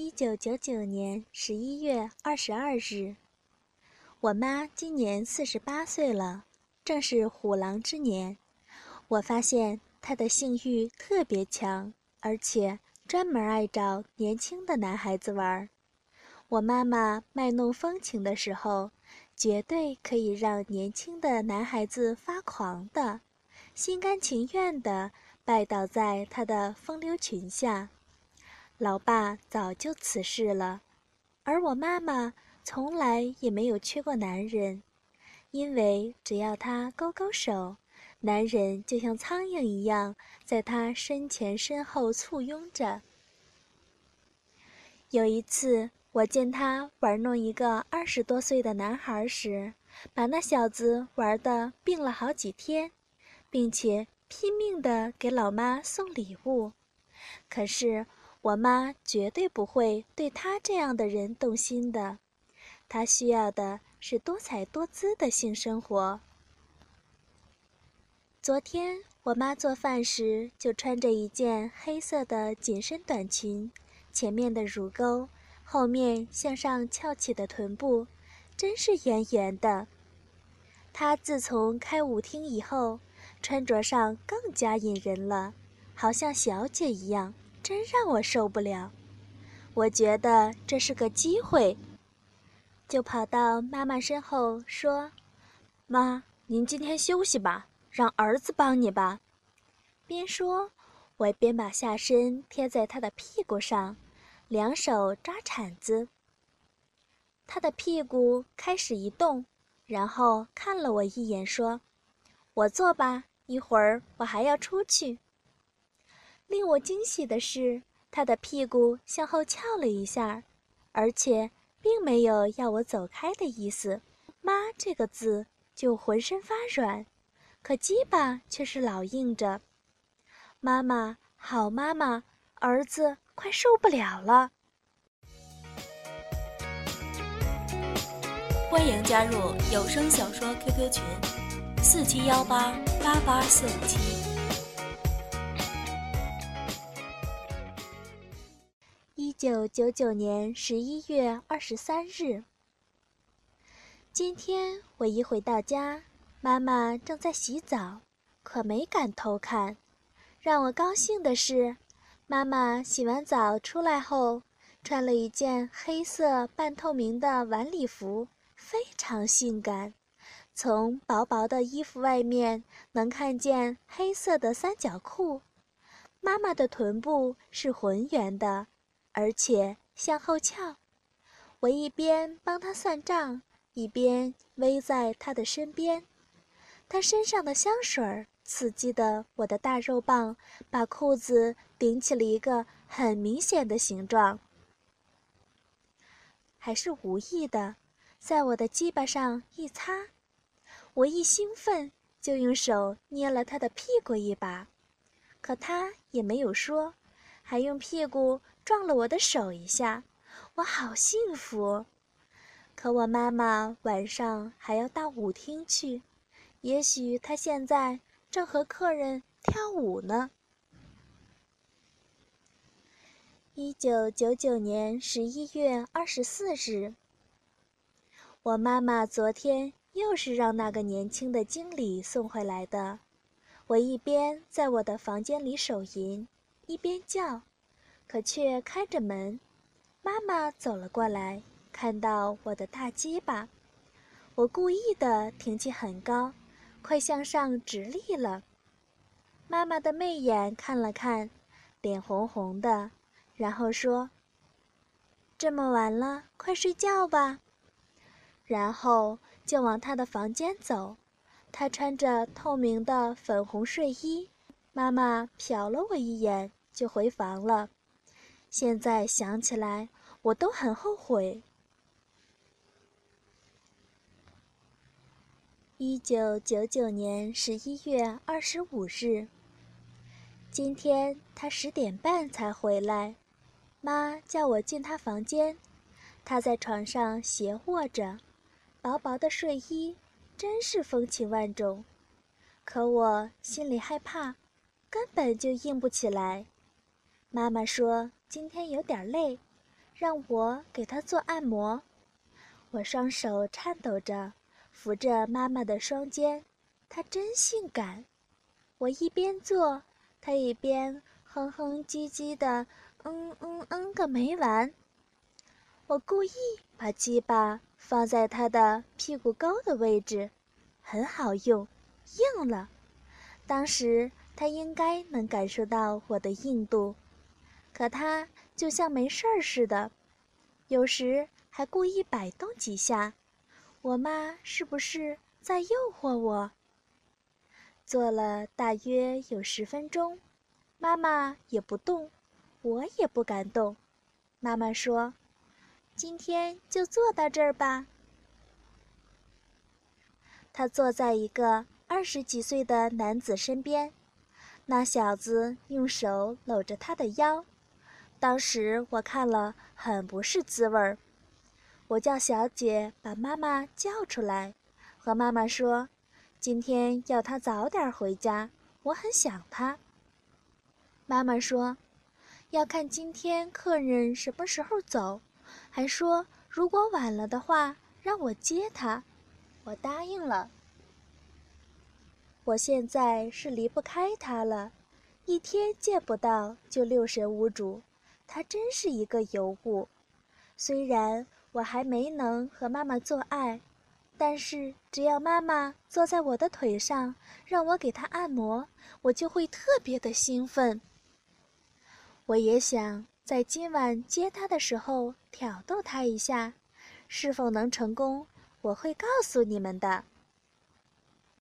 一九九九年十一月二十二日，我妈今年四十八岁了，正是虎狼之年。我发现她的性欲特别强，而且专门爱找年轻的男孩子玩。我妈妈卖弄风情的时候，绝对可以让年轻的男孩子发狂的，心甘情愿地拜倒在她的风流裙下。老爸早就辞世了，而我妈妈从来也没有缺过男人，因为只要她勾勾手，男人就像苍蝇一样在她身前身后簇拥着。有一次。我见他玩弄一个二十多岁的男孩时，把那小子玩的病了好几天，并且拼命的给老妈送礼物。可是我妈绝对不会对他这样的人动心的，她需要的是多彩多姿的性生活。昨天我妈做饭时就穿着一件黑色的紧身短裙，前面的乳沟。后面向上翘起的臀部，真是圆圆的。她自从开舞厅以后，穿着上更加引人了，好像小姐一样，真让我受不了。我觉得这是个机会，就跑到妈妈身后说：“妈，您今天休息吧，让儿子帮你吧。”边说，我边把下身贴在他的屁股上。两手抓铲子，他的屁股开始移动，然后看了我一眼，说：“我坐吧，一会儿我还要出去。”令我惊喜的是，他的屁股向后翘了一下，而且并没有要我走开的意思。妈这个字就浑身发软，可鸡巴却是老硬着。妈妈，好妈妈，儿子。快受不了了！欢迎加入有声小说 QQ 群：四七幺八八八四五七。九九九年十一月二十三日，今天我一回到家，妈妈正在洗澡，可没敢偷看。让我高兴的是。妈妈洗完澡出来后，穿了一件黑色半透明的晚礼服，非常性感。从薄薄的衣服外面能看见黑色的三角裤。妈妈的臀部是浑圆的，而且向后翘。我一边帮他算账，一边偎在他的身边。他身上的香水儿。刺激的，我的大肉棒把裤子顶起了一个很明显的形状，还是无意的，在我的鸡巴上一擦。我一兴奋，就用手捏了他的屁股一把，可他也没有说，还用屁股撞了我的手一下。我好幸福。可我妈妈晚上还要到舞厅去，也许她现在。正和客人跳舞呢。一九九九年十一月二十四日，我妈妈昨天又是让那个年轻的经理送回来的。我一边在我的房间里手淫，一边叫，可却开着门。妈妈走了过来，看到我的大鸡巴，我故意的挺起很高。快向上直立了。妈妈的媚眼看了看，脸红红的，然后说：“这么晚了，快睡觉吧。”然后就往她的房间走。她穿着透明的粉红睡衣。妈妈瞟了我一眼，就回房了。现在想起来，我都很后悔。一九九九年十一月二十五日，今天他十点半才回来，妈叫我进他房间，他在床上斜卧着，薄薄的睡衣，真是风情万种，可我心里害怕，根本就硬不起来。妈妈说今天有点累，让我给他做按摩。我双手颤抖着扶着妈妈的双肩，她真性感。我一边做，她一边哼哼唧唧的，嗯嗯嗯个没完。我故意把鸡巴放在她的屁股沟的位置，很好用，硬了。当时她应该能感受到我的硬度。可他就像没事儿似的，有时还故意摆动几下。我妈是不是在诱惑我？坐了大约有十分钟，妈妈也不动，我也不敢动。妈妈说：“今天就坐到这儿吧。”她坐在一个二十几岁的男子身边，那小子用手搂着她的腰。当时我看了很不是滋味儿，我叫小姐把妈妈叫出来，和妈妈说，今天要她早点回家，我很想她。妈妈说，要看今天客人什么时候走，还说如果晚了的话让我接她，我答应了。我现在是离不开她了，一天见不到就六神无主。他真是一个尤物，虽然我还没能和妈妈做爱，但是只要妈妈坐在我的腿上，让我给她按摩，我就会特别的兴奋。我也想在今晚接她的时候挑逗她一下，是否能成功，我会告诉你们的。